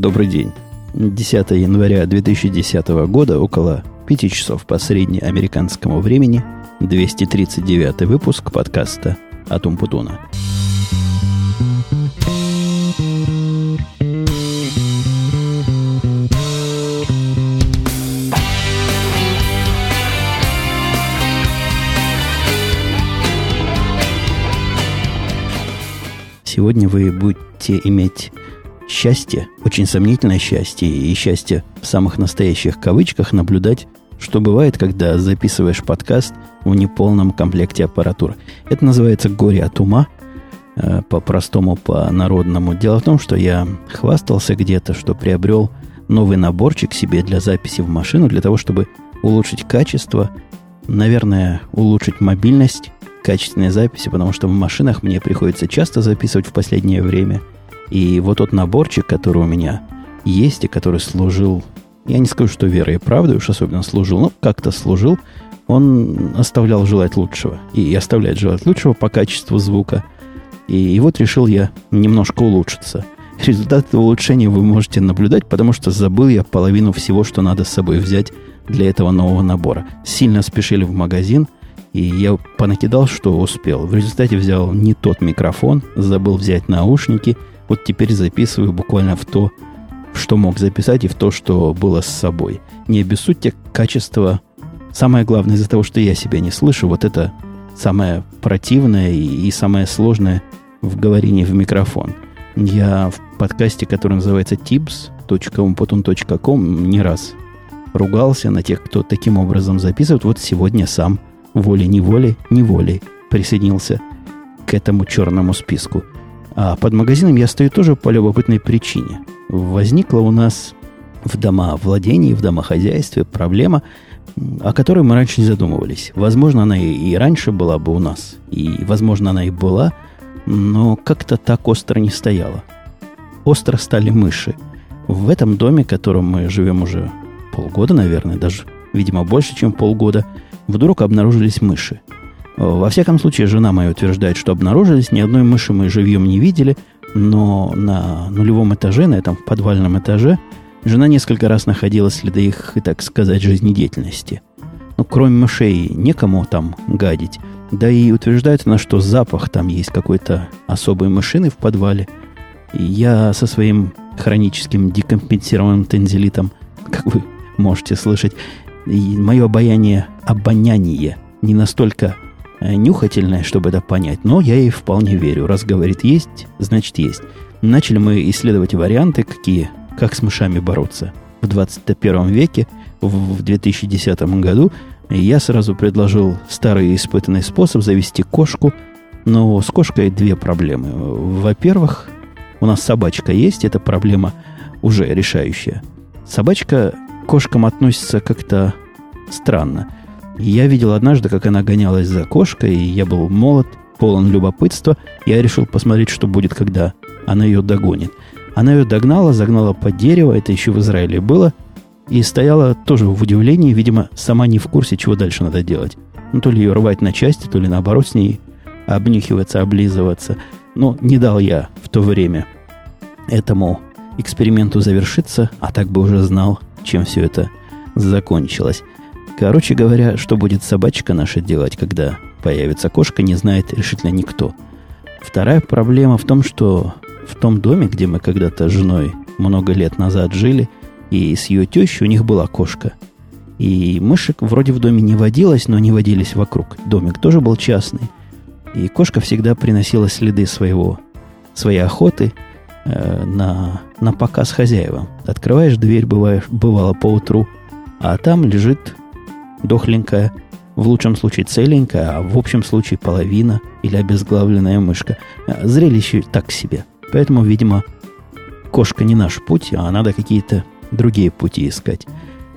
Добрый день. 10 января 2010 года, около 5 часов по среднеамериканскому времени, 239 выпуск подкаста «Атум Путуна». Сегодня вы будете иметь счастье, очень сомнительное счастье и счастье в самых настоящих кавычках наблюдать, что бывает, когда записываешь подкаст в неполном комплекте аппаратуры. Это называется «горе от ума», э, по-простому, по-народному. Дело в том, что я хвастался где-то, что приобрел новый наборчик себе для записи в машину, для того, чтобы улучшить качество, наверное, улучшить мобильность качественной записи, потому что в машинах мне приходится часто записывать в последнее время – и вот тот наборчик, который у меня есть и который служил, я не скажу, что верой и правдой уж особенно служил, но как-то служил, он оставлял желать лучшего. И оставляет желать лучшего по качеству звука. И, вот решил я немножко улучшиться. Результат этого улучшения вы можете наблюдать, потому что забыл я половину всего, что надо с собой взять для этого нового набора. Сильно спешили в магазин, и я понакидал, что успел. В результате взял не тот микрофон, забыл взять наушники – вот теперь записываю буквально в то, что мог записать, и в то, что было с собой. Не обессудьте качество. Самое главное из-за того, что я себя не слышу, вот это самое противное и, и самое сложное в говорении в микрофон. Я в подкасте, который называется tips.umpotun.com не раз ругался на тех, кто таким образом записывает. Вот сегодня сам волей-неволей, неволей присоединился к этому черному списку – а под магазином я стою тоже по любопытной причине. Возникла у нас в домовладении, в домохозяйстве проблема, о которой мы раньше не задумывались. Возможно, она и, раньше была бы у нас, и, возможно, она и была, но как-то так остро не стояла. Остро стали мыши. В этом доме, в котором мы живем уже полгода, наверное, даже, видимо, больше, чем полгода, вдруг обнаружились мыши – во всяком случае, жена моя утверждает, что обнаружились. Ни одной мыши мы живьем не видели, но на нулевом этаже, на этом подвальном этаже, жена несколько раз находила следы их, так сказать, жизнедеятельности. Но кроме мышей некому там гадить. Да и утверждает она, что запах там есть какой-то особой мышины в подвале. И я со своим хроническим декомпенсированным тензилитом, как вы можете слышать, мое обаяние, обоняние не настолько нюхательная, чтобы это понять, но я ей вполне верю. Раз говорит есть, значит есть. Начали мы исследовать варианты, какие, как с мышами бороться. В 21 веке, в 2010 году, я сразу предложил старый испытанный способ завести кошку, но с кошкой две проблемы. Во-первых, у нас собачка есть, это проблема уже решающая. Собачка к кошкам относится как-то странно – я видел однажды, как она гонялась за кошкой, и я был молод, полон любопытства. Я решил посмотреть, что будет, когда она ее догонит. Она ее догнала, загнала под дерево, это еще в Израиле было, и стояла тоже в удивлении, видимо, сама не в курсе, чего дальше надо делать. Ну, то ли ее рвать на части, то ли наоборот с ней обнюхиваться, облизываться. Но не дал я в то время этому эксперименту завершиться, а так бы уже знал, чем все это закончилось. Короче говоря, что будет собачка наша делать, когда появится кошка, не знает решительно никто. Вторая проблема в том, что в том доме, где мы когда-то с женой много лет назад жили, и с ее тещей у них была кошка. И мышек вроде в доме не водилось, но они водились вокруг. Домик тоже был частный. И кошка всегда приносила следы своего, своей охоты э, на, на показ хозяевам. Открываешь дверь, бываешь, бывало по утру, а там лежит дохленькая, в лучшем случае целенькая, а в общем случае половина или обезглавленная мышка. А, зрелище так себе. Поэтому, видимо, кошка не наш путь, а надо какие-то другие пути искать.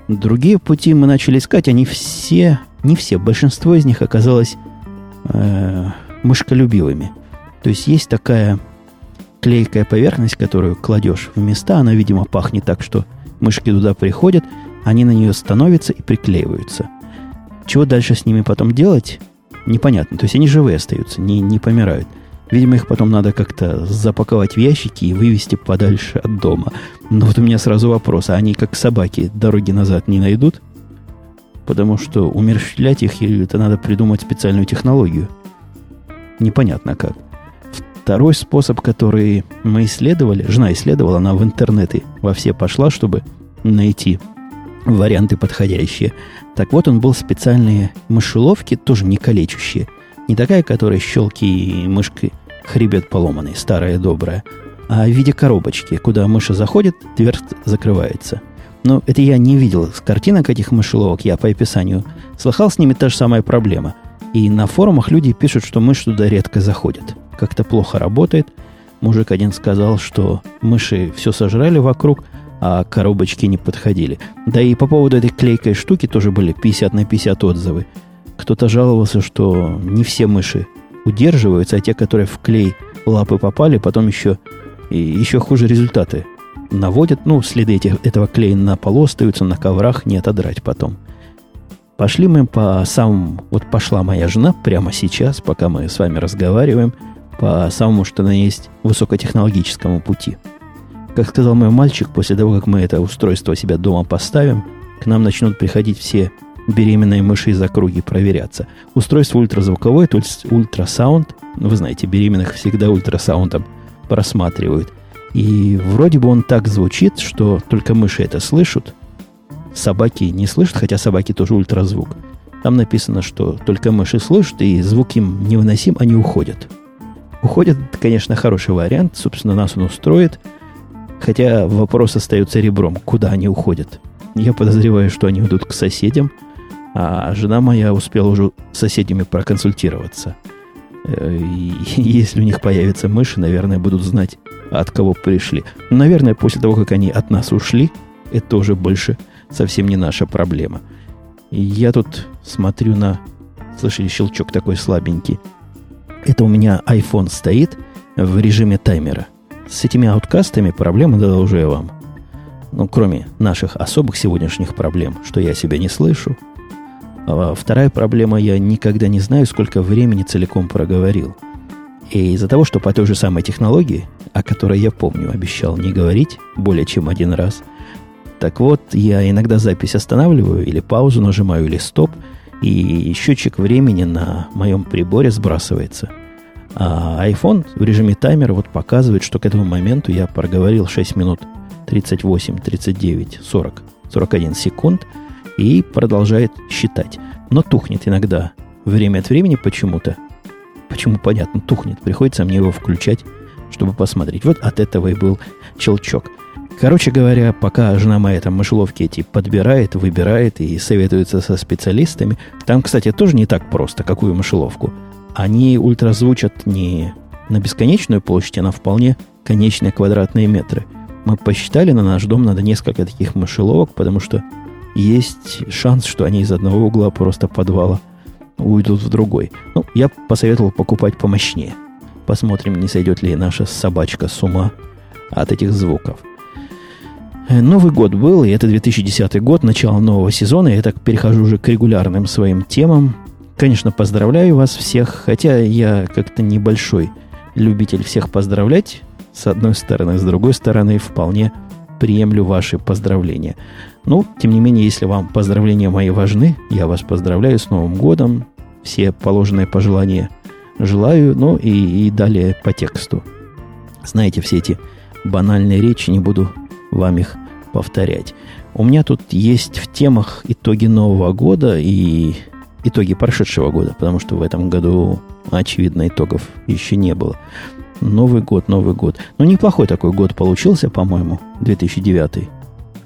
Другие пути мы начали искать, они все, не все, большинство из них оказалось э, мышколюбивыми. То есть есть такая клейкая поверхность, которую кладешь в места, она, видимо, пахнет так, что мышки туда приходят, они на нее становятся и приклеиваются. Чего дальше с ними потом делать, непонятно. То есть они живые остаются, не, не помирают. Видимо, их потом надо как-то запаковать в ящики и вывести подальше от дома. Но вот у меня сразу вопрос, а они как собаки дороги назад не найдут? Потому что умерщвлять их, это надо придумать специальную технологию. Непонятно как. Второй способ, который мы исследовали, жена исследовала, она в интернете во все пошла, чтобы найти варианты подходящие. Так вот, он был специальные мышеловки, тоже не калечущие. Не такая, которая щелки и мышкой хребет поломанный, старая добрая, а в виде коробочки, куда мыши заходит, дверь закрывается. Но это я не видел с картинок этих мышеловок, я по описанию слыхал с ними та же самая проблема. И на форумах люди пишут, что мышь туда редко заходят как-то плохо работает. Мужик один сказал, что мыши все сожрали вокруг, а коробочки не подходили. Да и по поводу этой клейкой штуки тоже были 50 на 50 отзывы. Кто-то жаловался, что не все мыши удерживаются, а те, которые в клей лапы попали, потом еще, и еще хуже результаты наводят. Ну, следы этих, этого клея на полу остаются, на коврах не отодрать потом. Пошли мы по самому... Вот пошла моя жена прямо сейчас, пока мы с вами разговариваем – по самому, что на есть, высокотехнологическому пути. Как сказал мой мальчик, после того, как мы это устройство себя дома поставим, к нам начнут приходить все беременные мыши из округи проверяться. Устройство ультразвуковое, то есть ультрасаунд, вы знаете, беременных всегда ультрасаундом просматривают. И вроде бы он так звучит, что только мыши это слышат, собаки не слышат, хотя собаки тоже ультразвук. Там написано, что только мыши слышат, и звук им невыносим, они уходят. Уходят, конечно, хороший вариант. Собственно, нас он устроит. Хотя вопрос остается ребром. Куда они уходят? Я подозреваю, что они идут к соседям. А жена моя успела уже с соседями проконсультироваться. Э, и если у них появятся мыши, наверное, будут знать, от кого пришли. наверное, после того, как они от нас ушли, это уже больше совсем не наша проблема. Я тут смотрю на... Слышали, щелчок такой слабенький. Это у меня iPhone стоит в режиме таймера. С этими ауткастами проблемы доложу я вам. Ну, кроме наших особых сегодняшних проблем, что я себя не слышу. А вторая проблема, я никогда не знаю, сколько времени целиком проговорил. И из-за того, что по той же самой технологии, о которой я помню, обещал не говорить более чем один раз, так вот, я иногда запись останавливаю, или паузу нажимаю, или стоп – и счетчик времени на моем приборе сбрасывается. А iPhone в режиме таймера вот показывает, что к этому моменту я проговорил 6 минут 38, 39, 40, 41 секунд и продолжает считать. Но тухнет иногда время от времени почему-то. Почему, понятно, тухнет. Приходится мне его включать, чтобы посмотреть. Вот от этого и был щелчок. Короче говоря, пока жена моя там мышеловки эти подбирает, выбирает и советуется со специалистами, там, кстати, тоже не так просто, какую мышеловку. Они ультразвучат не на бесконечную площадь, а на вполне конечные квадратные метры. Мы посчитали, на наш дом надо несколько таких мышеловок, потому что есть шанс, что они из одного угла просто подвала уйдут в другой. Ну, я посоветовал покупать помощнее. Посмотрим, не сойдет ли наша собачка с ума от этих звуков. Э, Новый год был, и это 2010 год, начало нового сезона. Я так перехожу уже к регулярным своим темам. Конечно, поздравляю вас всех, хотя я как-то небольшой любитель всех поздравлять. С одной стороны, с другой стороны, вполне приемлю ваши поздравления. Ну, тем не менее, если вам поздравления мои важны, я вас поздравляю с Новым годом. Все положенные пожелания желаю, ну и, и далее по тексту. Знаете, все эти банальные речи не буду вам их повторять. У меня тут есть в темах итоги Нового года и итоги прошедшего года, потому что в этом году, очевидно, итогов еще не было. Новый год, Новый год. Ну, неплохой такой год получился, по-моему, 2009.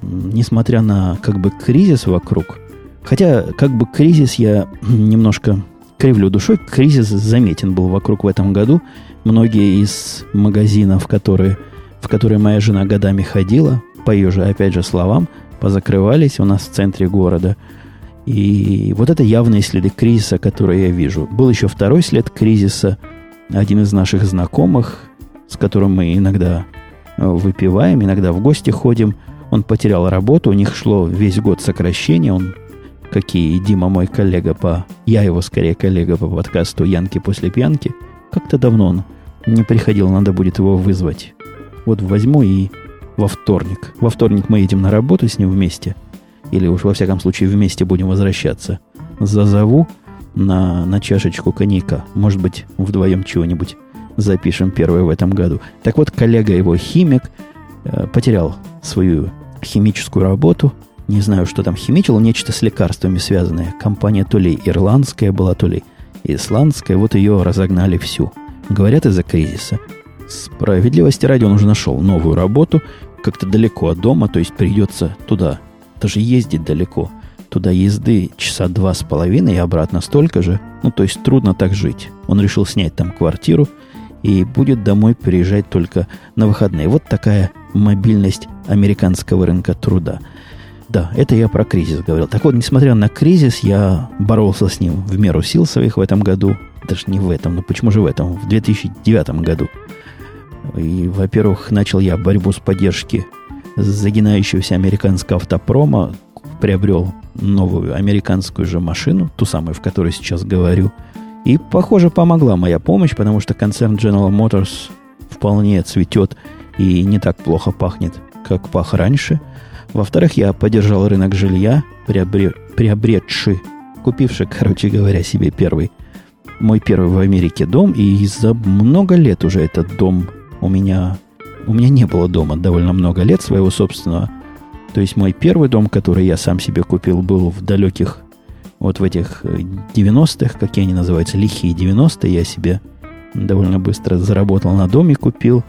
Несмотря на как бы кризис вокруг. Хотя как бы кризис я немножко кривлю душой. Кризис заметен был вокруг в этом году. Многие из магазинов, которые в которые моя жена годами ходила, по ее же, опять же, словам, позакрывались у нас в центре города. И вот это явные следы кризиса, которые я вижу. Был еще второй след кризиса. Один из наших знакомых, с которым мы иногда э, выпиваем, иногда в гости ходим, он потерял работу, у них шло весь год сокращение, он, как и Дима, мой коллега по... Я его, скорее, коллега по подкасту «Янки после пьянки», как-то давно он не приходил, надо будет его вызвать. Вот возьму и во вторник. Во вторник мы едем на работу с ним вместе. Или уж во всяком случае вместе будем возвращаться. Зазову на, на чашечку коньяка. Может быть, вдвоем чего-нибудь запишем первое в этом году. Так вот, коллега его, химик, э, потерял свою химическую работу. Не знаю, что там химичил, нечто с лекарствами связанное. Компания то ли ирландская была, то ли исландская. Вот ее разогнали всю. Говорят, из-за кризиса. Справедливости ради он уже нашел новую работу, как-то далеко от дома, то есть придется туда. Даже ездить далеко. Туда езды часа два с половиной и обратно столько же. Ну, то есть трудно так жить. Он решил снять там квартиру и будет домой приезжать только на выходные. Вот такая мобильность американского рынка труда. Да, это я про кризис говорил. Так вот, несмотря на кризис, я боролся с ним в меру сил своих в этом году. Даже не в этом, но почему же в этом? В 2009 году. И, во-первых, начал я борьбу с поддержки загинающегося американского автопрома, приобрел новую американскую же машину, ту самую, в которой сейчас говорю. И, похоже, помогла моя помощь, потому что концерн General Motors вполне цветет и не так плохо пахнет, как пах раньше. Во-вторых, я поддержал рынок жилья, приобре, приобретший, купивший, короче говоря, себе первый, мой первый в Америке дом, и за много лет уже этот дом у меня, у меня не было дома довольно много лет своего собственного. То есть мой первый дом, который я сам себе купил, был в далеких, вот в этих 90-х, какие они называются, лихие 90-е, я себе довольно быстро заработал на доме, купил.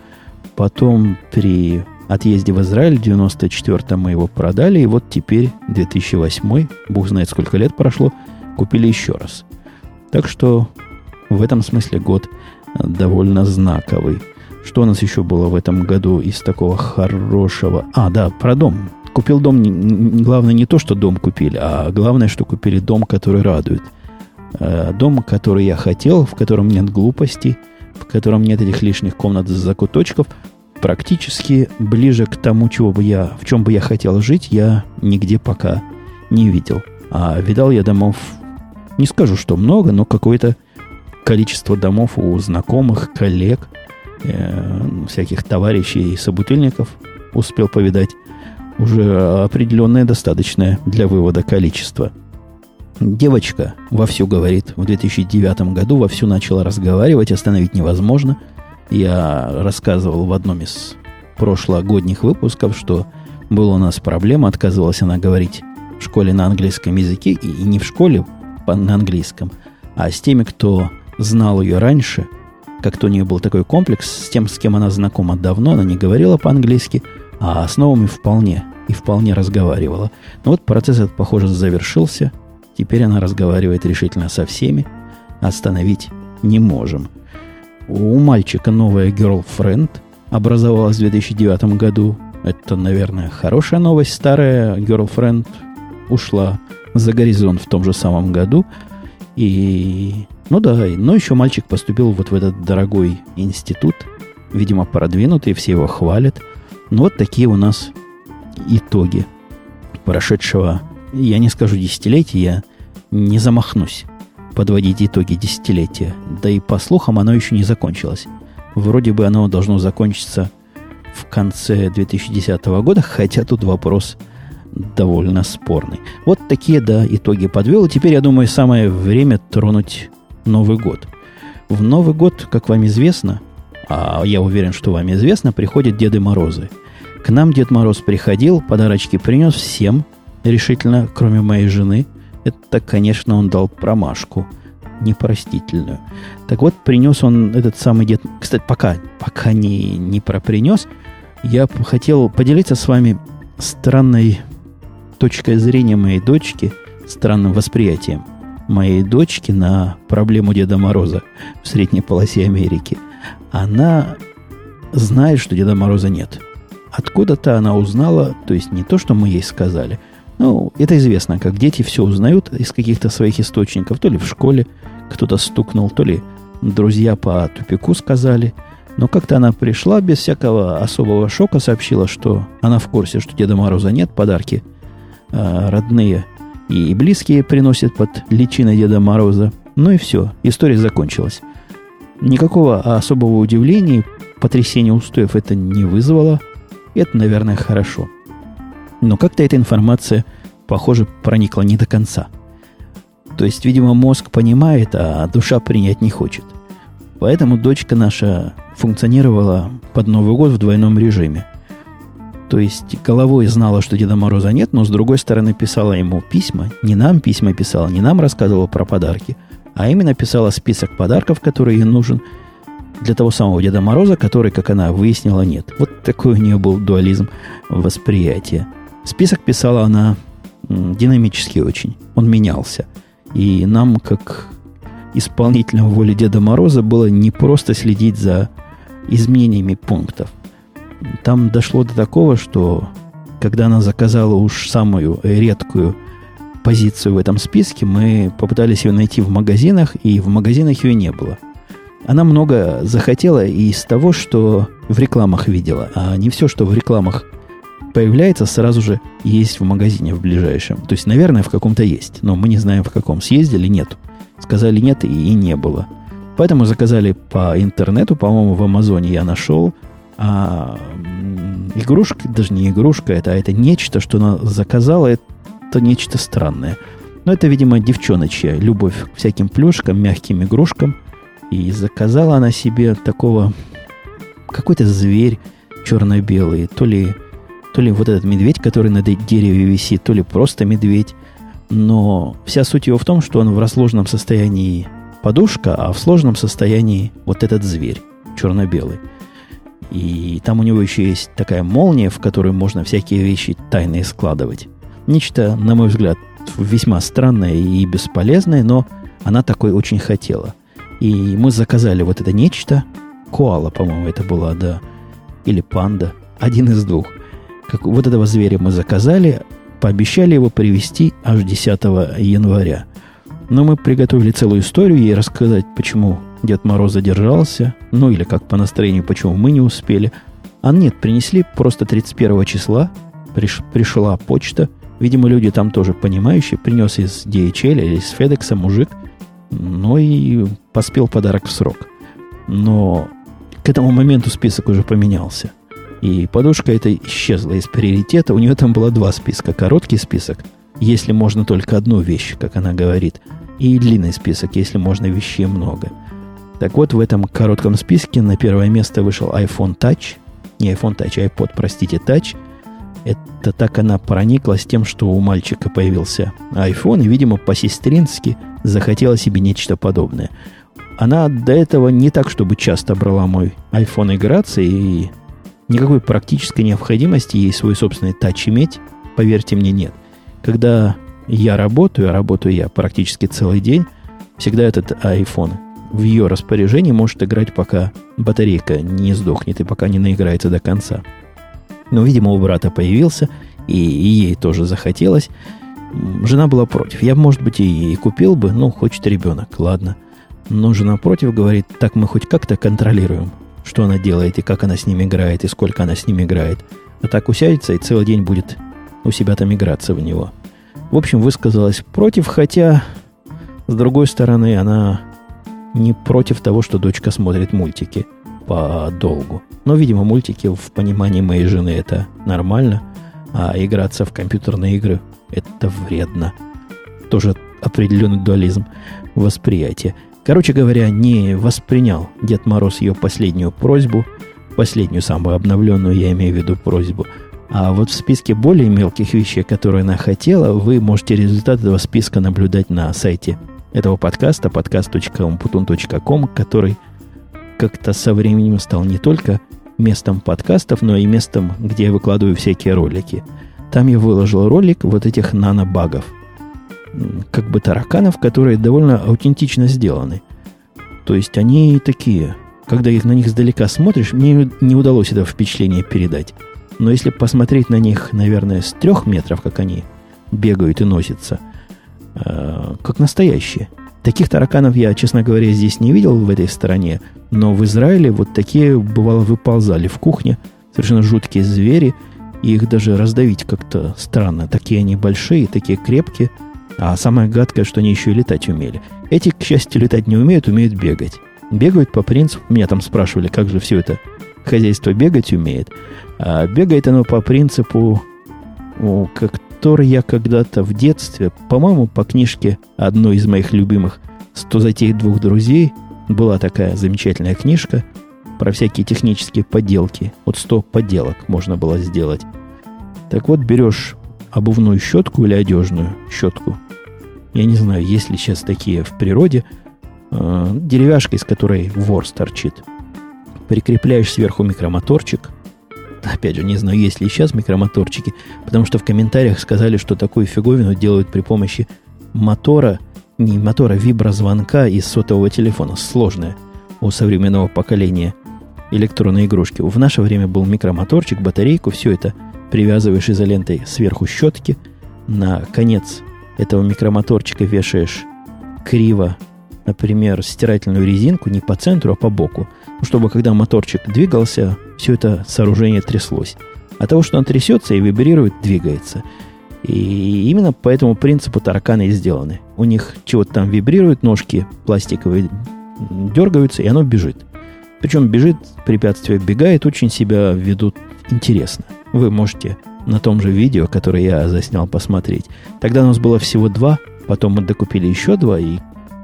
Потом при отъезде в Израиль в 94-м мы его продали, и вот теперь 2008, бог знает сколько лет прошло, купили еще раз. Так что в этом смысле год довольно знаковый. Что у нас еще было в этом году из такого хорошего? А, да, про дом. Купил дом, главное не то, что дом купили, а главное, что купили дом, который радует. Э, дом, который я хотел, в котором нет глупостей, в котором нет этих лишних комнат закуточков, практически ближе к тому, чего бы я, в чем бы я хотел жить, я нигде пока не видел. А видал я домов, не скажу, что много, но какое-то количество домов у знакомых, коллег – э, всяких товарищей и собутыльников успел повидать, уже определенное достаточное для вывода количество. Девочка вовсю говорит, в 2009 году вовсю начала разговаривать, остановить невозможно. Я рассказывал в одном из прошлогодних выпусков, что была у нас проблема, отказывалась она говорить в школе на английском языке, и не в школе на английском, а с теми, кто знал ее раньше – как-то у нее был такой комплекс с тем, с кем она знакома давно, она не говорила по-английски, а с новыми вполне, и вполне разговаривала. Но вот процесс этот, похоже, завершился. Теперь она разговаривает решительно со всеми. Остановить не можем. У мальчика новая girlfriend образовалась в 2009 году. Это, наверное, хорошая новость. Старая girlfriend ушла за горизонт в том же самом году. И ну да, но еще мальчик поступил вот в этот дорогой институт, видимо, продвинутый, все его хвалят. Ну вот такие у нас итоги прошедшего, я не скажу десятилетия, я не замахнусь подводить итоги десятилетия. Да и по слухам оно еще не закончилось. Вроде бы оно должно закончиться в конце 2010 года, хотя тут вопрос довольно спорный. Вот такие, да, итоги подвел. Теперь, я думаю, самое время тронуть Новый год. В Новый год, как вам известно, а я уверен, что вам известно, приходят Деды Морозы. К нам Дед Мороз приходил, подарочки принес всем, решительно, кроме моей жены. Это, конечно, он дал промашку непростительную. Так вот, принес он этот самый дед... Кстати, пока, пока не, не про принес, я хотел поделиться с вами странной точкой зрения моей дочки, странным восприятием – моей дочки на проблему Деда Мороза в средней полосе Америки. Она знает, что Деда Мороза нет. Откуда-то она узнала, то есть не то, что мы ей сказали. Ну, это известно, как дети все узнают из каких-то своих источников. То ли в школе кто-то стукнул, то ли друзья по тупику сказали. Но как-то она пришла без всякого особого шока, сообщила, что она в курсе, что Деда Мороза нет, подарки э, родные и близкие приносят под личиной Деда Мороза. Ну и все, история закончилась. Никакого особого удивления, потрясения устоев это не вызвало. Это, наверное, хорошо. Но как-то эта информация, похоже, проникла не до конца. То есть, видимо, мозг понимает, а душа принять не хочет. Поэтому дочка наша функционировала под Новый год в двойном режиме. То есть головой знала, что Деда Мороза нет, но с другой стороны писала ему письма. Не нам письма писала, не нам рассказывала про подарки, а именно писала список подарков, который ей нужен для того самого Деда Мороза, который, как она выяснила, нет. Вот такой у нее был дуализм восприятия. Список писала она динамически очень. Он менялся. И нам, как исполнителям воли Деда Мороза, было не просто следить за изменениями пунктов. Там дошло до такого, что когда она заказала уж самую редкую позицию в этом списке, мы попытались ее найти в магазинах, и в магазинах ее не было. Она много захотела из того, что в рекламах видела, а не все, что в рекламах появляется, сразу же есть в магазине в ближайшем. То есть, наверное, в каком-то есть, но мы не знаем в каком. Съездили, нет. Сказали нет и, и не было. Поэтому заказали по интернету, по-моему, в Амазоне я нашел. А игрушка, даже не игрушка, это, а это нечто, что она заказала, это нечто странное. Но это, видимо, девчоночья любовь к всяким плюшкам, мягким игрушкам. И заказала она себе такого какой-то зверь черно-белый, то ли то ли вот этот медведь, который на дереве висит, то ли просто медведь. Но вся суть его в том, что он в разложенном состоянии подушка, а в сложном состоянии вот этот зверь черно-белый. И там у него еще есть такая молния, в которой можно всякие вещи тайные складывать. Нечто, на мой взгляд, весьма странное и бесполезное, но она такой очень хотела. И мы заказали вот это нечто. Коала, по-моему, это была, да. Или панда. Один из двух. Как, вот этого зверя мы заказали, пообещали его привезти аж 10 января. Но мы приготовили целую историю ей рассказать, почему Дед Мороз задержался, ну или как по настроению, почему мы не успели. А нет, принесли просто 31 числа, приш, пришла почта. Видимо, люди там тоже понимающие. Принес из DHL или из FedEx мужик. Ну и поспел подарок в срок. Но к этому моменту список уже поменялся. И подушка эта исчезла из приоритета. У нее там было два списка. Короткий список, если можно только одну вещь, как она говорит. И длинный список, если можно вещей много. Так вот, в этом коротком списке на первое место вышел iPhone Touch. Не iPhone Touch, а iPod, простите, Touch. Это так она проникла с тем, что у мальчика появился iPhone, и, видимо, по-сестрински захотела себе нечто подобное. Она до этого не так, чтобы часто брала мой iPhone играться, и Никакой практической необходимости ей свой собственный тач иметь, поверьте мне, нет. Когда я работаю, а работаю я практически целый день, всегда этот iPhone в ее распоряжении может играть, пока батарейка не сдохнет и пока не наиграется до конца. Но, видимо, у брата появился, и, и ей тоже захотелось. Жена была против. Я, может быть, и, и купил бы, ну, хочет ребенок, ладно. Но жена против говорит, так мы хоть как-то контролируем что она делает, и как она с ним играет, и сколько она с ним играет. А так усядется и целый день будет у себя там играться в него. В общем, высказалась против, хотя, с другой стороны, она не против того, что дочка смотрит мультики по долгу. Но, видимо, мультики в понимании моей жены это нормально, а играться в компьютерные игры это вредно. Тоже определенный дуализм восприятия. Короче говоря, не воспринял Дед Мороз ее последнюю просьбу, последнюю самую обновленную, я имею в виду просьбу, а вот в списке более мелких вещей, которые она хотела, вы можете результат этого списка наблюдать на сайте этого подкаста, podcast.umputun.com, который как-то со временем стал не только местом подкастов, но и местом, где я выкладываю всякие ролики. Там я выложил ролик вот этих нанобагов – как бы тараканов, которые довольно аутентично сделаны. То есть они такие, когда их на них сдалека смотришь, мне не удалось это впечатление передать. Но если посмотреть на них, наверное, с трех метров, как они бегают и носятся, э, как настоящие. Таких тараканов я, честно говоря, здесь не видел в этой стране, но в Израиле вот такие, бывало, выползали в кухне, совершенно жуткие звери, и их даже раздавить как-то странно. Такие они большие, такие крепкие – а самое гадкое, что они еще и летать умели. Эти, к счастью, летать не умеют, умеют бегать. Бегают по принципу, меня там спрашивали, как же все это хозяйство бегать умеет. А бегает оно по принципу, который я когда-то в детстве, по-моему, по книжке одной из моих любимых «Сто затей двух друзей» была такая замечательная книжка про всякие технические подделки. Вот 100 подделок можно было сделать. Так вот, берешь обувную щетку или одежную щетку. Я не знаю, есть ли сейчас такие в природе. Э, деревяшка, из которой ворс торчит. Прикрепляешь сверху микромоторчик. Опять же, не знаю, есть ли сейчас микромоторчики, потому что в комментариях сказали, что такую фиговину делают при помощи мотора, не мотора, виброзвонка из сотового телефона. Сложное у современного поколения электронной игрушки. В наше время был микромоторчик, батарейку, все это привязываешь изолентой сверху щетки, на конец этого микромоторчика вешаешь криво, например, стирательную резинку не по центру, а по боку, чтобы когда моторчик двигался, все это сооружение тряслось. А того, что он трясется и вибрирует, двигается. И именно по этому принципу тараканы и сделаны. У них чего-то там вибрируют, ножки пластиковые дергаются, и оно бежит. Причем бежит, препятствие бегает, очень себя ведут интересно. Вы можете на том же видео, которое я заснял, посмотреть. Тогда у нас было всего два, потом мы докупили еще два, и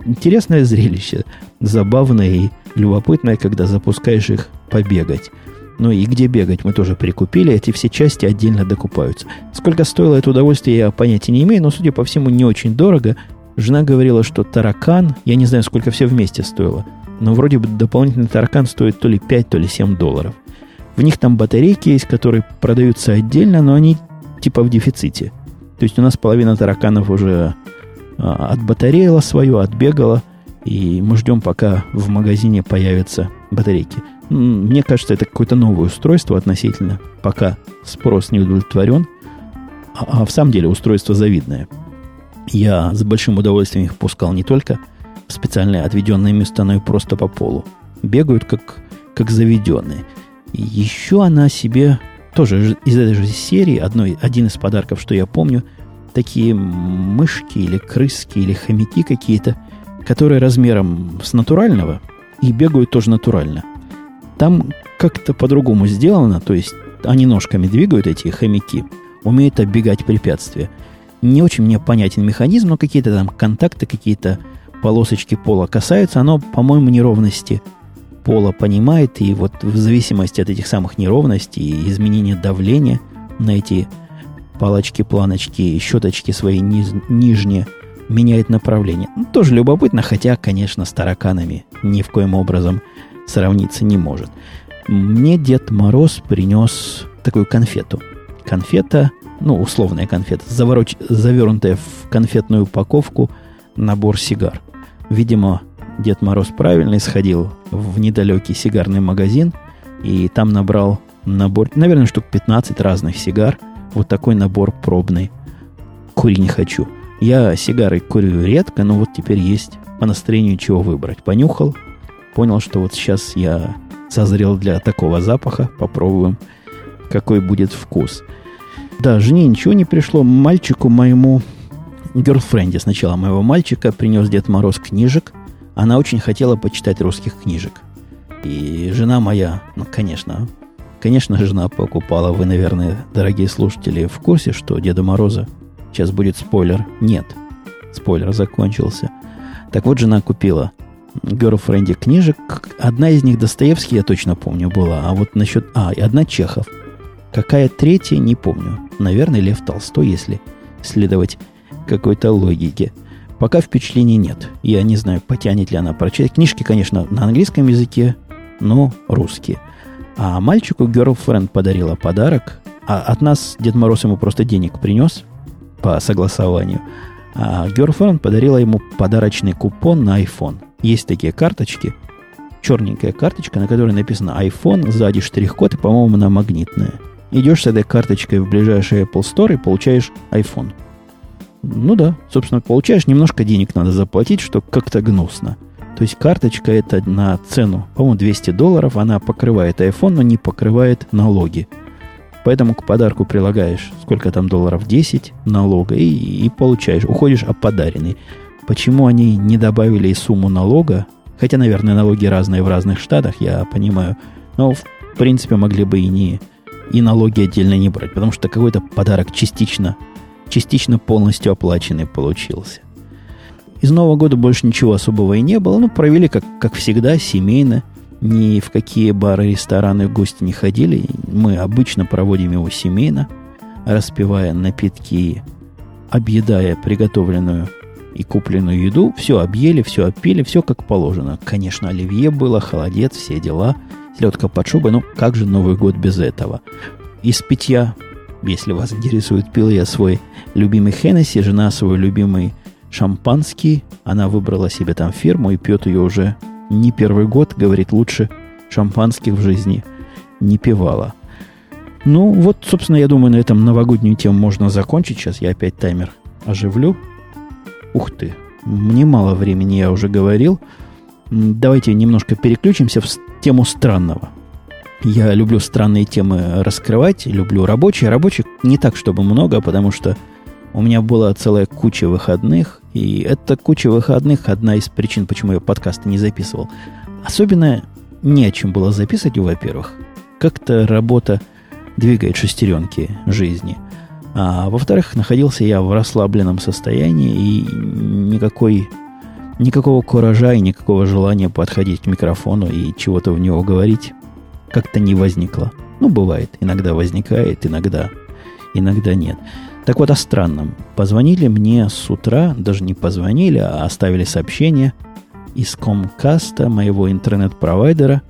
интересное зрелище, забавное и любопытное, когда запускаешь их побегать. Ну и где бегать мы тоже прикупили, эти все части отдельно докупаются. Сколько стоило это удовольствие, я понятия не имею, но, судя по всему, не очень дорого. Жена говорила, что таракан, я не знаю, сколько все вместе стоило, но вроде бы дополнительный таракан стоит то ли 5, то ли 7 долларов. В них там батарейки есть, которые продаются отдельно, но они типа в дефиците. То есть у нас половина тараканов уже а, отбатареила свое, отбегала, и мы ждем, пока в магазине появятся батарейки. Мне кажется, это какое-то новое устройство относительно, пока спрос не удовлетворен. А, а в самом деле устройство завидное. Я с большим удовольствием их пускал не только в специальное отведенное место, но и просто по полу. Бегают как, как заведенные. Еще она себе, тоже из этой же серии, одной, один из подарков, что я помню, такие мышки или крыски или хомяки какие-то, которые размером с натурального и бегают тоже натурально. Там как-то по-другому сделано, то есть они ножками двигают, эти хомяки, умеют оббегать препятствия. Не очень мне понятен механизм, но какие-то там контакты, какие-то полосочки пола касаются. Оно, по-моему, неровности пола понимает, и вот в зависимости от этих самых неровностей и изменения давления на эти палочки, планочки, щеточки свои низ, нижние меняет направление. Ну, тоже любопытно, хотя, конечно, с тараканами ни в коем образом сравниться не может. Мне Дед Мороз принес такую конфету. Конфета, ну, условная конфета, завороч... завернутая в конфетную упаковку набор сигар. Видимо, Дед Мороз правильно сходил в недалекий сигарный магазин и там набрал набор, наверное, штук 15 разных сигар. Вот такой набор пробный. Кури не хочу. Я сигары курю редко, но вот теперь есть по настроению чего выбрать. Понюхал, понял, что вот сейчас я созрел для такого запаха. Попробуем, какой будет вкус. Да, жене ничего не пришло. Мальчику моему, герлфренде сначала моего мальчика, принес Дед Мороз книжек – она очень хотела почитать русских книжек. И жена моя, ну, конечно, конечно, жена покупала. Вы, наверное, дорогие слушатели, в курсе, что Деда Мороза сейчас будет спойлер? Нет. Спойлер закончился. Так вот, жена купила Girlfriend книжек. Одна из них Достоевский, я точно помню, была. А вот насчет... А, и одна Чехов. Какая третья, не помню. Наверное, Лев Толстой, если следовать какой-то логике. Пока впечатлений нет. Я не знаю, потянет ли она прочитать. Книжки, конечно, на английском языке, но русские. А мальчику girlfriend подарила подарок. А от нас Дед Мороз ему просто денег принес по согласованию. А girlfriend подарила ему подарочный купон на iPhone. Есть такие карточки. Черненькая карточка, на которой написано iPhone, сзади штрих-код, и, по-моему, она магнитная. Идешь с этой карточкой в ближайший Apple Store и получаешь iPhone. Ну да, собственно, получаешь, немножко денег надо заплатить, что как-то гнусно. То есть карточка это на цену, по-моему, 200 долларов, она покрывает iPhone, но не покрывает налоги. Поэтому к подарку прилагаешь, сколько там долларов, 10 налога, и, и получаешь, уходишь оподаренный. Почему они не добавили сумму налога, Хотя, наверное, налоги разные в разных штатах, я понимаю. Но, в принципе, могли бы и не и налоги отдельно не брать, потому что какой-то подарок частично, частично полностью оплаченный получился. Из Нового года больше ничего особого и не было. Ну, провели, как, как всегда, семейно. Ни в какие бары, рестораны гости не ходили. Мы обычно проводим его семейно, распивая напитки, объедая приготовленную и купленную еду. Все объели, все опили, все как положено. Конечно, оливье было, холодец, все дела. Селедка под шубой. Ну, как же Новый год без этого? Из питья, если вас интересует, пил я свой любимый Хеннесси, жена свой любимый шампанский. Она выбрала себе там фирму и пьет ее уже не первый год. Говорит, лучше шампанских в жизни не пивала. Ну, вот, собственно, я думаю, на этом новогоднюю тему можно закончить. Сейчас я опять таймер оживлю. Ух ты, мне мало времени, я уже говорил. Давайте немножко переключимся в тему странного. Я люблю странные темы раскрывать, люблю рабочие. Рабочих не так, чтобы много, потому что у меня была целая куча выходных, и эта куча выходных одна из причин, почему я подкасты не записывал. Особенно не о чем было записывать, во-первых. Как-то работа двигает шестеренки жизни. А во-вторых, находился я в расслабленном состоянии, и никакой, никакого куража и никакого желания подходить к микрофону и чего-то в него говорить как-то не возникло. Ну, бывает. Иногда возникает, иногда, иногда нет. Так вот, о странном. Позвонили мне с утра, даже не позвонили, а оставили сообщение из Комкаста, моего интернет-провайдера.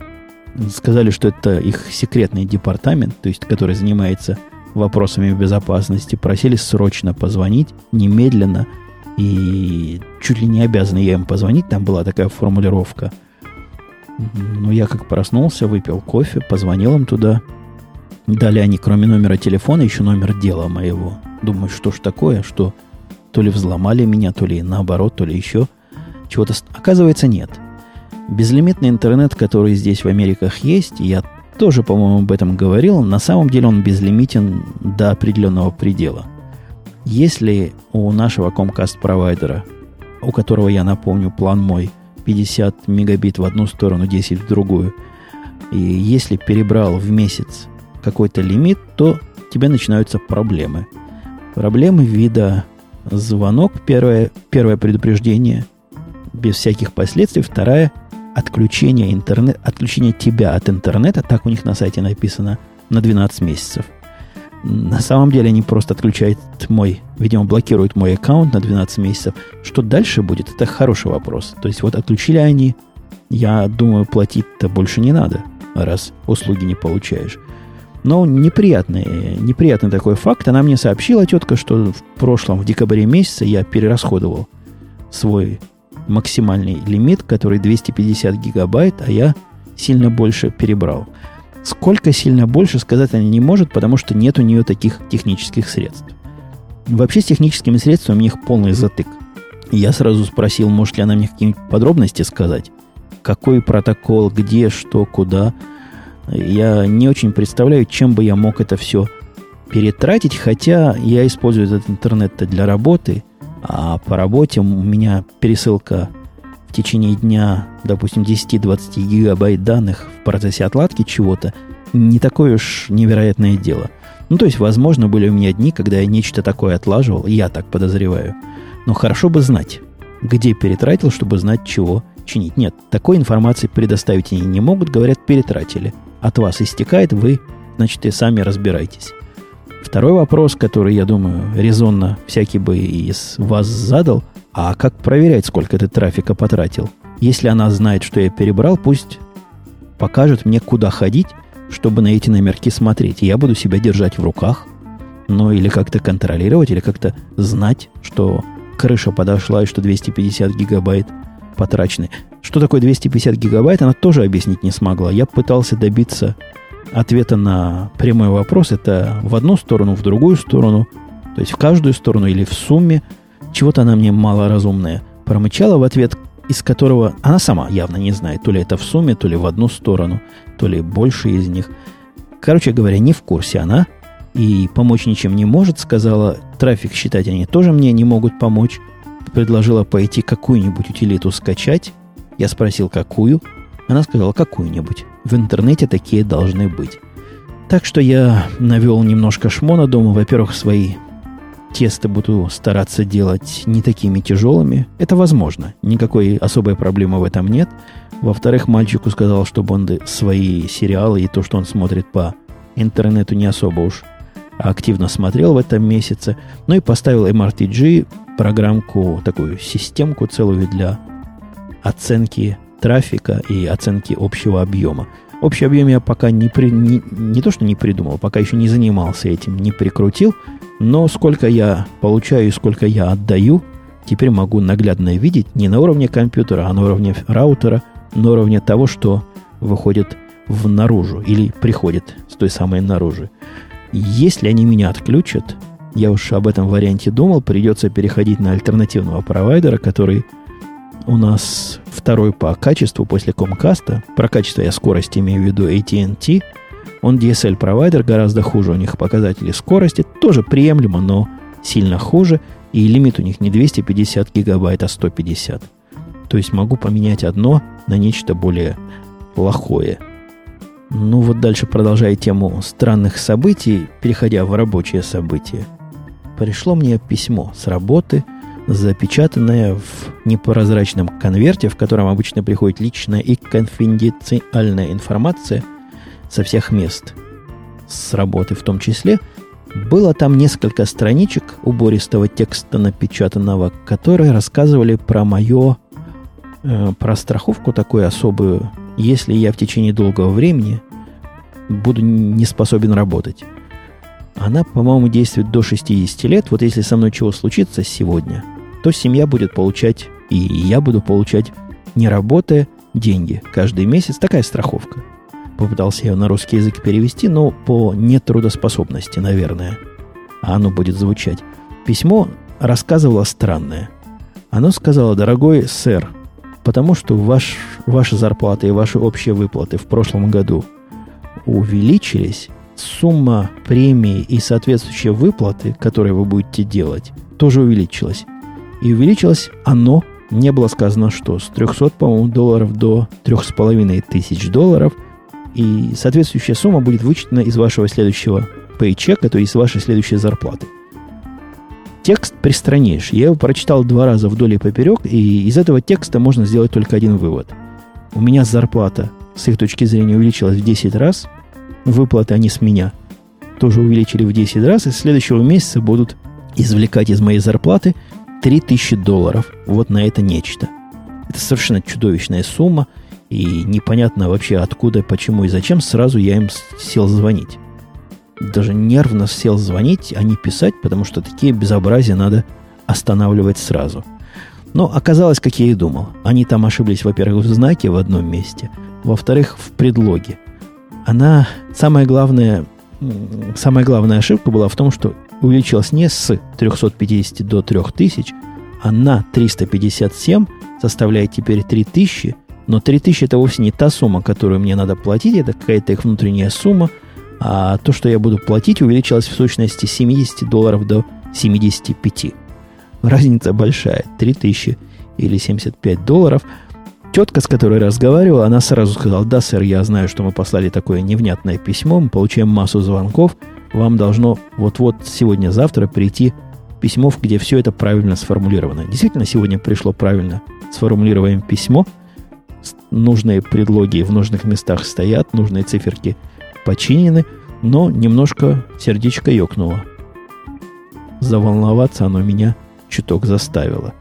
Сказали, что это их секретный департамент, то есть который занимается вопросами безопасности. Просили срочно позвонить, немедленно. И чуть ли не обязаны я им позвонить, там была такая формулировка. Ну, я как проснулся, выпил кофе, позвонил им туда. Дали они, кроме номера телефона, еще номер дела моего. Думаю, что ж такое, что то ли взломали меня, то ли наоборот, то ли еще чего-то... Оказывается, нет. Безлимитный интернет, который здесь в Америках есть, я тоже, по-моему, об этом говорил, на самом деле он безлимитен до определенного предела. Если у нашего Comcast провайдера, у которого, я напомню, план мой 50 мегабит в одну сторону, 10 в другую, и если перебрал в месяц какой-то лимит, то тебе начинаются проблемы – Проблемы вида звонок, первое, первое предупреждение без всяких последствий, второе отключение интернет, отключение тебя от интернета, так у них на сайте написано, на 12 месяцев. На самом деле они просто отключают мой, видимо, блокируют мой аккаунт на 12 месяцев. Что дальше будет, это хороший вопрос. То есть вот отключили они, я думаю, платить-то больше не надо, раз услуги не получаешь. Но неприятный, неприятный такой факт. Она мне сообщила, тетка, что в прошлом, в декабре месяце, я перерасходовал свой максимальный лимит, который 250 гигабайт, а я сильно больше перебрал. Сколько сильно больше сказать она не может, потому что нет у нее таких технических средств. Вообще с техническими средствами у них полный затык. Я сразу спросил, может ли она мне какие-нибудь подробности сказать. Какой протокол, где, что, куда – я не очень представляю, чем бы я мог это все перетратить, хотя я использую этот интернет для работы, а по работе у меня пересылка в течение дня, допустим, 10-20 гигабайт данных в процессе отладки чего-то, не такое уж невероятное дело. Ну, то есть, возможно, были у меня дни, когда я нечто такое отлаживал, я так подозреваю. Но хорошо бы знать, где перетратил, чтобы знать, чего чинить. Нет, такой информации предоставить они не могут, говорят, перетратили от вас истекает, вы, значит, и сами разбирайтесь. Второй вопрос, который, я думаю, резонно всякий бы из вас задал, а как проверять, сколько ты трафика потратил? Если она знает, что я перебрал, пусть покажет мне, куда ходить, чтобы на эти номерки смотреть. Я буду себя держать в руках, ну или как-то контролировать, или как-то знать, что крыша подошла и что 250 гигабайт потрачены. Что такое 250 гигабайт, она тоже объяснить не смогла. Я пытался добиться ответа на прямой вопрос. Это в одну сторону, в другую сторону. То есть в каждую сторону или в сумме. Чего-то она мне малоразумная промычала в ответ, из которого она сама явно не знает, то ли это в сумме, то ли в одну сторону, то ли больше из них. Короче говоря, не в курсе она и помочь ничем не может, сказала. Трафик считать они тоже мне не могут помочь. Предложила пойти какую-нибудь утилиту скачать Я спросил, какую. Она сказала, какую-нибудь. В интернете такие должны быть. Так что я навел немножко шмона дома. Во-первых, свои тесты буду стараться делать не такими тяжелыми. Это возможно. Никакой особой проблемы в этом нет. Во-вторых, мальчику сказал, чтобы он свои сериалы и то, что он смотрит по интернету, не особо уж активно смотрел в этом месяце. Ну и поставил MRTG, программку, такую системку целую для оценки трафика и оценки общего объема. Общий объем я пока не, при, не, не то, что не придумал, пока еще не занимался этим, не прикрутил, но сколько я получаю и сколько я отдаю, теперь могу наглядно видеть не на уровне компьютера, а на уровне раутера, на уровне того, что выходит в наружу или приходит с той самой наружу. Если они меня отключат, я уж об этом варианте думал, придется переходить на альтернативного провайдера, который у нас второй по качеству после Comcast. Про качество я скорость имею в виду AT&T. Он DSL-провайдер, гораздо хуже у них показатели скорости. Тоже приемлемо, но сильно хуже. И лимит у них не 250 гигабайт, а 150. То есть могу поменять одно на нечто более плохое. Ну вот дальше продолжая тему странных событий, переходя в рабочие события. Пришло мне письмо с работы – запечатанная в непрозрачном конверте, в котором обычно приходит личная и конфиденциальная информация со всех мест, с работы в том числе, было там несколько страничек убористого текста напечатанного, которые рассказывали про мое, э, про страховку такую особую, если я в течение долгого времени буду не способен работать. Она, по-моему, действует до 60 лет. Вот если со мной чего случится сегодня, то семья будет получать, и я буду получать, не работая, деньги каждый месяц. Такая страховка. Попытался я на русский язык перевести, но по нетрудоспособности, наверное. А оно будет звучать. Письмо рассказывало странное. Оно сказало, дорогой сэр, потому что ваш, ваши зарплаты и ваши общие выплаты в прошлом году увеличились, сумма премии и соответствующие выплаты, которые вы будете делать, тоже увеличилась. И увеличилось оно, не было сказано, что с 300, по-моему, долларов до 3,5 тысяч долларов. И соответствующая сумма будет вычтена из вашего следующего пейчека, то есть вашей следующей зарплаты. Текст пристраннейший. Я его прочитал два раза вдоль и поперек, и из этого текста можно сделать только один вывод. У меня зарплата, с их точки зрения, увеличилась в 10 раз. Выплаты они с меня тоже увеличили в 10 раз, и с следующего месяца будут извлекать из моей зарплаты 3000 долларов вот на это нечто. Это совершенно чудовищная сумма, и непонятно вообще откуда, почему и зачем, сразу я им сел звонить. Даже нервно сел звонить, а не писать, потому что такие безобразия надо останавливать сразу. Но оказалось, как я и думал. Они там ошиблись, во-первых, в знаке в одном месте, во-вторых, в предлоге. Она, самое главное, самая главная ошибка была в том, что увеличилась не с 350 до 3000, а на 357 составляет теперь 3000, но 3000 это вовсе не та сумма, которую мне надо платить, это какая-то их внутренняя сумма, а то, что я буду платить, увеличилось в сущности с 70 долларов до 75. Разница большая, 3000 или 75 долларов. Тетка, с которой разговаривал, она сразу сказала, да, сэр, я знаю, что мы послали такое невнятное письмо, мы получаем массу звонков, вам должно вот-вот сегодня-завтра прийти письмо, где все это правильно сформулировано. Действительно, сегодня пришло правильно сформулированное письмо. Нужные предлоги в нужных местах стоят, нужные циферки починены, но немножко сердечко ёкнуло. Заволноваться оно меня чуток заставило.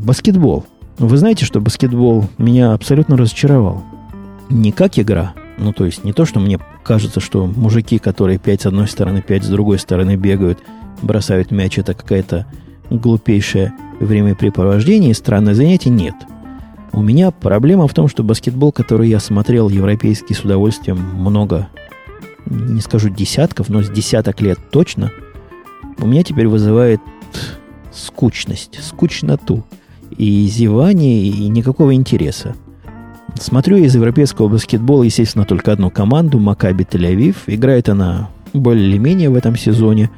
Баскетбол. Вы знаете, что баскетбол меня абсолютно разочаровал. Не как игра, ну, то есть не то, что мне кажется, что мужики, которые пять с одной стороны, пять с другой стороны бегают, бросают мяч, это какая-то глупейшее времяпрепровождение и странное занятие, нет. У меня проблема в том, что баскетбол, который я смотрел европейский с удовольствием много, не скажу десятков, но с десяток лет точно, у меня теперь вызывает скучность, скучноту и зевание, и никакого интереса. Смотрю из европейского баскетбола, естественно, только одну команду, Макаби Тель-Авив. Играет она более-менее в этом сезоне,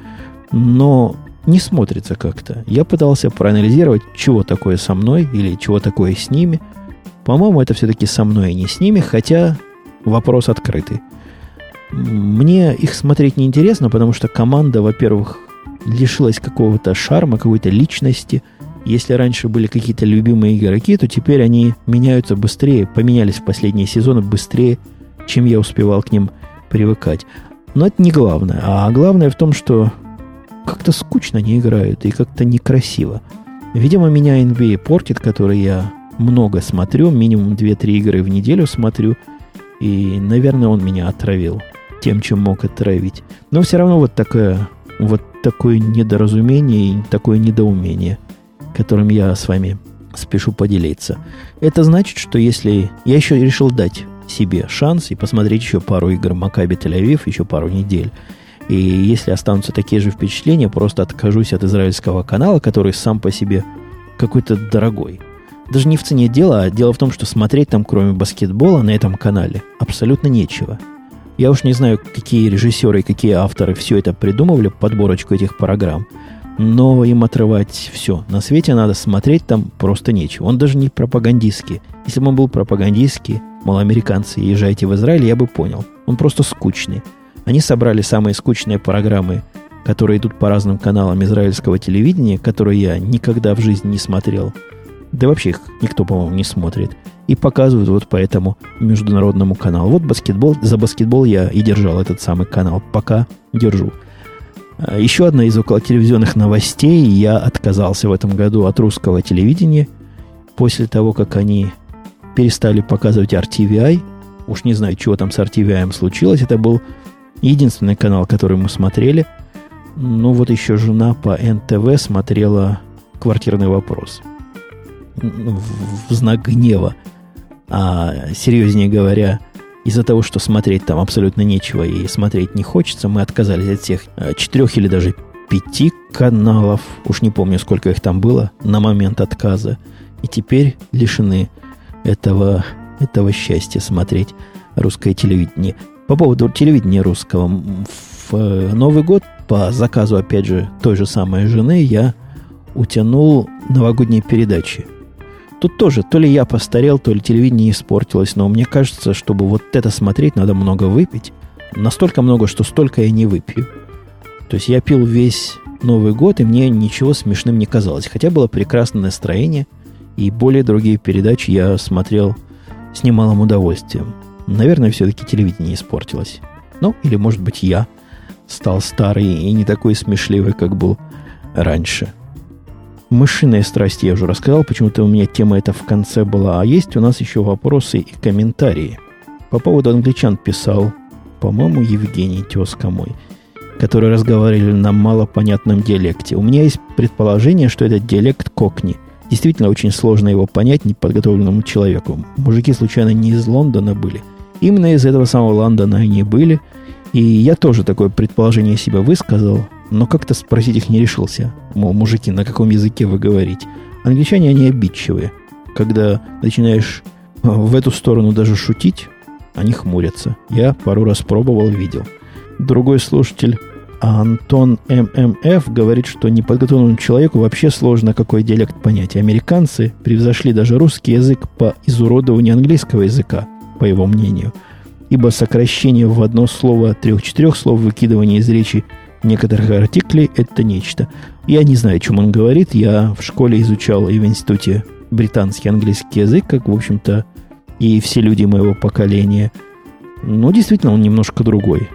но не смотрится как-то. Я пытался проанализировать, чего такое со мной или чего такое с ними. По-моему, это все-таки со мной, и не с ними, хотя вопрос открытый. Мне их смотреть неинтересно, потому что команда, во-первых, лишилась какого-то шарма, какой-то личности. Если раньше были какие-то любимые игроки, то теперь они меняются быстрее, поменялись в последние сезоны быстрее, чем я успевал к ним привыкать. Но это не главное. А главное в том, что как-то скучно они играют и как-то некрасиво. Видимо, меня NBA портит, который я много смотрю, минимум 2-3 игры в неделю смотрю, и, наверное, он меня отравил тем, чем мог отравить. Но все равно вот такое, вот такое недоразумение и такое недоумение, которым я с вами спешу поделиться. Это значит, что если... Я еще решил дать себе шанс и посмотреть еще пару игр Макаби Тель-Авив, еще пару недель. И если останутся такие же впечатления, просто откажусь от израильского канала, который сам по себе какой-то дорогой. Даже не в цене дела, а дело в том, что смотреть там, кроме баскетбола, на этом канале абсолютно нечего. Я уж не знаю, какие режиссеры и какие авторы все это придумывали, подборочку этих программ. Но им отрывать все. На свете надо смотреть там просто нечего. Он даже не пропагандистский. Если бы он был пропагандистский, мол, американцы, езжайте в Израиль, я бы понял. Он просто скучный. Они собрали самые скучные программы, которые идут по разным каналам израильского телевидения, которые я никогда в жизни не смотрел. Да вообще их никто, по-моему, не смотрит. И показывают вот по этому международному каналу. Вот баскетбол, за баскетбол я и держал этот самый канал. Пока держу. А, еще одна из около телевизионных новостей. Я отказался в этом году от русского телевидения после того, как они перестали показывать RTVI. Уж не знаю, чего там с RTVI случилось. Это был единственный канал, который мы смотрели. Ну вот еще жена по НТВ смотрела «Квартирный вопрос» в знак гнева. А серьезнее говоря, из-за того, что смотреть там абсолютно нечего и смотреть не хочется, мы отказались от всех э, четырех или даже пяти каналов, уж не помню, сколько их там было на момент отказа, и теперь лишены этого, этого счастья смотреть русское телевидение. По поводу телевидения русского, в э, Новый год по заказу, опять же, той же самой жены я утянул новогодние передачи Тут тоже, то ли я постарел, то ли телевидение испортилось, но мне кажется, чтобы вот это смотреть, надо много выпить. Настолько много, что столько я не выпью. То есть я пил весь Новый год, и мне ничего смешным не казалось. Хотя было прекрасное настроение, и более другие передачи я смотрел с немалым удовольствием. Наверное, все-таки телевидение испортилось. Ну, или, может быть, я стал старый и не такой смешливый, как был раньше – Мышиные страсти я уже рассказал, почему-то у меня тема эта в конце была. А есть у нас еще вопросы и комментарии. По поводу англичан писал, по-моему, Евгений, тезка мой, который разговаривали на малопонятном диалекте. У меня есть предположение, что этот диалект кокни. Действительно, очень сложно его понять неподготовленному человеку. Мужики, случайно, не из Лондона были. Именно из этого самого Лондона они были. И я тоже такое предположение себе высказал но как-то спросить их не решился. Мол, мужики, на каком языке вы говорите? Англичане, они обидчивые. Когда начинаешь э, в эту сторону даже шутить, они хмурятся. Я пару раз пробовал, видел. Другой слушатель, Антон ММФ, говорит, что неподготовленному человеку вообще сложно какой диалект понять. Американцы превзошли даже русский язык по изуродованию английского языка, по его мнению. Ибо сокращение в одно слово трех-четырех слов, выкидывание из речи некоторых артиклей – это нечто. Я не знаю, о чем он говорит. Я в школе изучал и в институте британский английский язык, как, в общем-то, и все люди моего поколения. Но действительно, он немножко другой.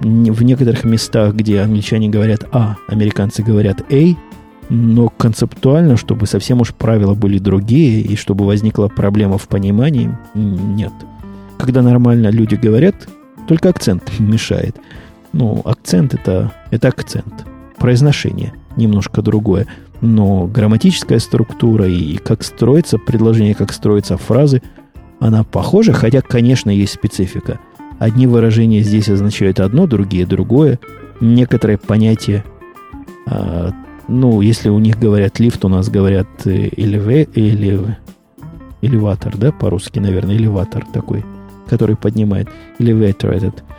В некоторых местах, где англичане говорят «а», американцы говорят «эй», но концептуально, чтобы совсем уж правила были другие, и чтобы возникла проблема в понимании, нет. Когда нормально люди говорят, только акцент мешает – ну, акцент это, это акцент. Произношение немножко другое. Но грамматическая структура и как строится предложение, как строятся фразы, она похожа, хотя, конечно, есть специфика. Одни выражения здесь означают одно, другие другое. Некоторые понятия, а, ну, если у них говорят лифт, у нас говорят э, элеве, элев, элеватор, да, по-русски, наверное, элеватор такой, который поднимает, элеватор этот –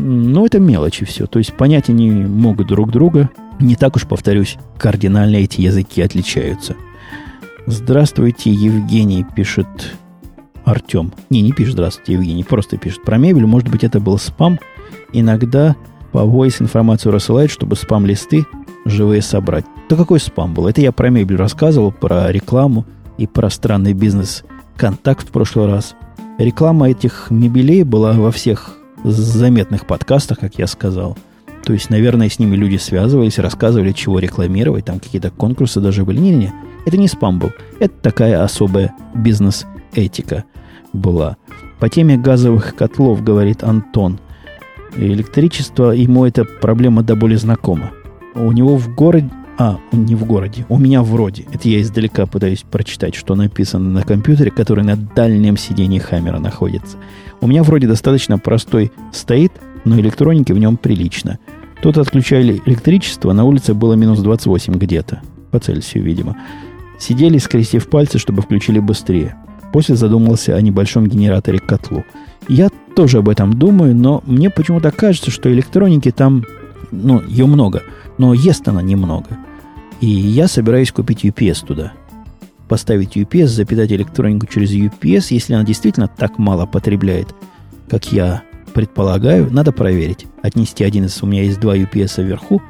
но это мелочи все. То есть понять они могут друг друга. Не так уж, повторюсь, кардинально эти языки отличаются. Здравствуйте, Евгений, пишет Артем. Не, не пишет здравствуйте, Евгений, просто пишет про мебель. Может быть, это был спам. Иногда по voice информацию рассылает, чтобы спам-листы живые собрать. Да какой спам был? Это я про мебель рассказывал, про рекламу и про странный бизнес контакт в прошлый раз. Реклама этих мебелей была во всех заметных подкастах, как я сказал. То есть, наверное, с ними люди связывались, рассказывали, чего рекламировать, там какие-то конкурсы даже были. Не-не-не, это не спам был. Это такая особая бизнес-этика была. По теме газовых котлов, говорит Антон, электричество, ему эта проблема до боли знакома. У него в городе, а, не в городе, у меня вроде, это я издалека пытаюсь прочитать, что написано на компьютере, который на дальнем сидении Хаммера находится. У меня вроде достаточно простой стоит, но электроники в нем прилично. Тут отключали электричество, на улице было минус 28 где-то, по Цельсию, видимо. Сидели, скрестив пальцы, чтобы включили быстрее. После задумался о небольшом генераторе котлу. Я тоже об этом думаю, но мне почему-то кажется, что электроники там, ну, ее много, но ест она немного. И я собираюсь купить UPS туда. Поставить UPS, запитать электронику через UPS, если она действительно так мало потребляет, как я предполагаю, надо проверить. Отнести один из... У меня есть два UPS вверху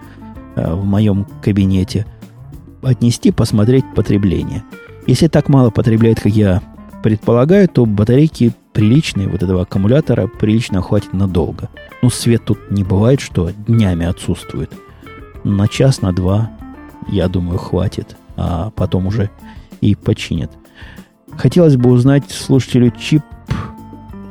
э, в моем кабинете. Отнести, посмотреть потребление. Если так мало потребляет, как я предполагаю, то батарейки приличные, вот этого аккумулятора, прилично хватит надолго. Ну, свет тут не бывает, что днями отсутствует. На час, на два, я думаю, хватит. А потом уже и починят. Хотелось бы узнать слушателю Чип,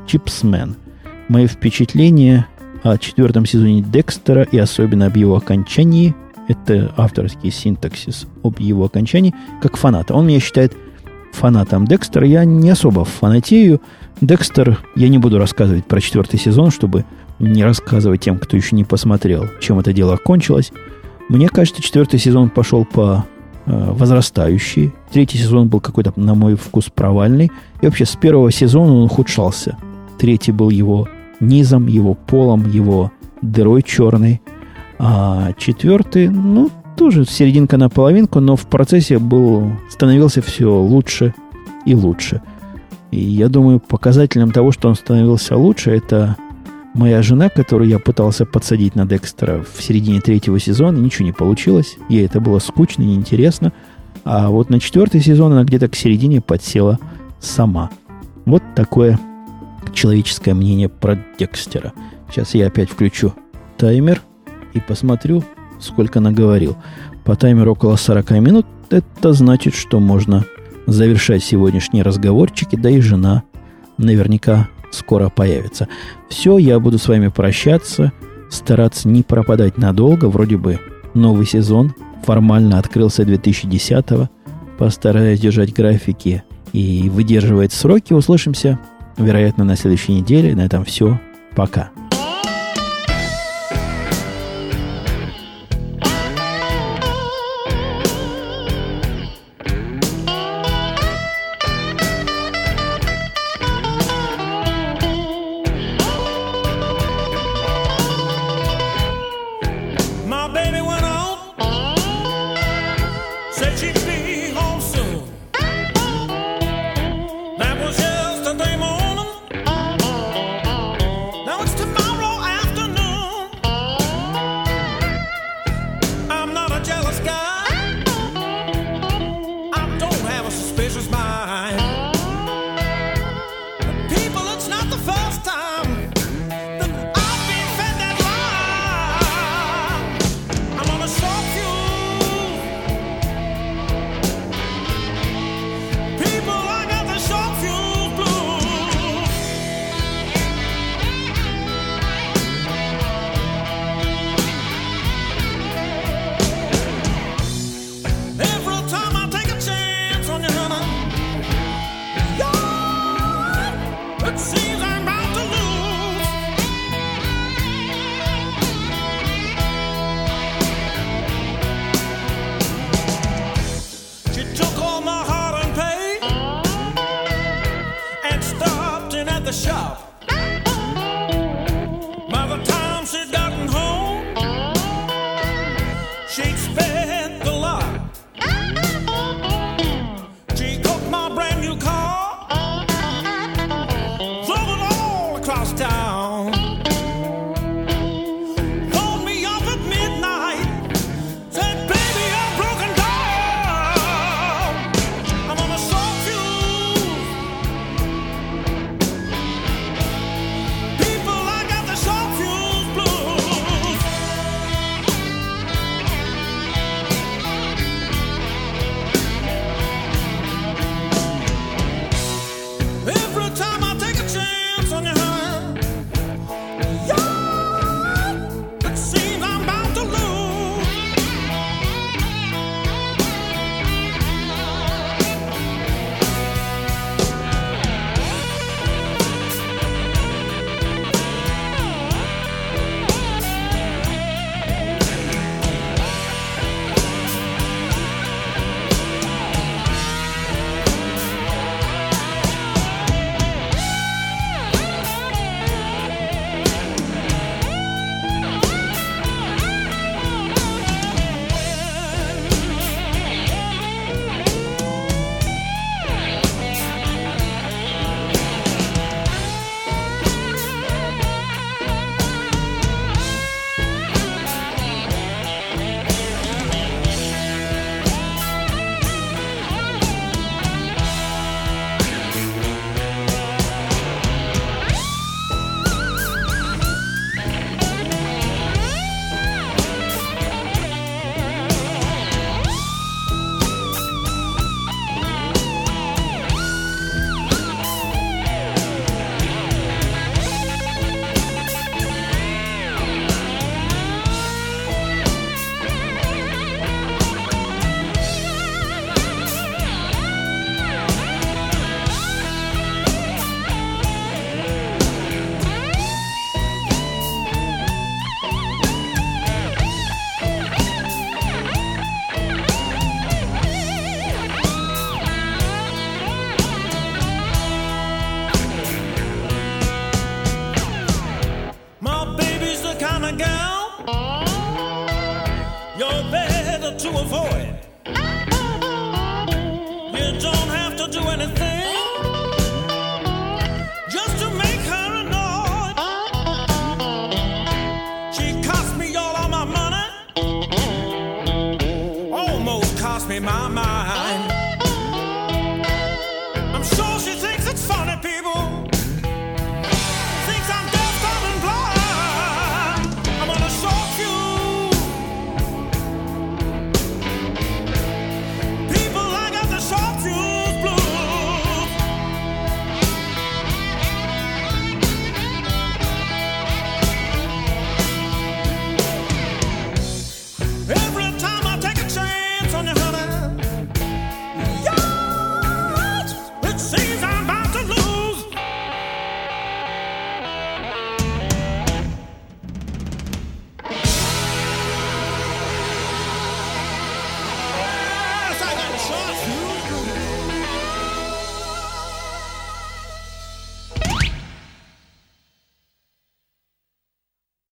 Чипсмен – Мои впечатления о четвертом сезоне Декстера и особенно об его окончании, это авторский синтаксис об его окончании, как фаната. Он меня считает фанатом Декстера. Я не особо фанатею. Декстер, я не буду рассказывать про четвертый сезон, чтобы не рассказывать тем, кто еще не посмотрел, чем это дело кончилось. Мне кажется, четвертый сезон пошел по э, возрастающей. Третий сезон был какой-то, на мой вкус, провальный. И вообще с первого сезона он ухудшался. Третий был его низом, его полом, его дырой черной. А четвертый, ну, тоже серединка на половинку, но в процессе был, становился все лучше и лучше. И я думаю, показателем того, что он становился лучше, это моя жена, которую я пытался подсадить на Декстера в середине третьего сезона, ничего не получилось. Ей это было скучно, неинтересно. А вот на четвертый сезон она где-то к середине подсела сама. Вот такое человеческое мнение про Декстера. Сейчас я опять включу таймер и посмотрю, сколько наговорил. По таймеру около 40 минут. Это значит, что можно завершать сегодняшние разговорчики, да и жена наверняка скоро появится. Все, я буду с вами прощаться, стараться не пропадать надолго. Вроде бы новый сезон формально открылся 2010-го. Постараюсь держать графики и выдерживать сроки. Услышимся вероятно, на следующей неделе. На этом все. Пока.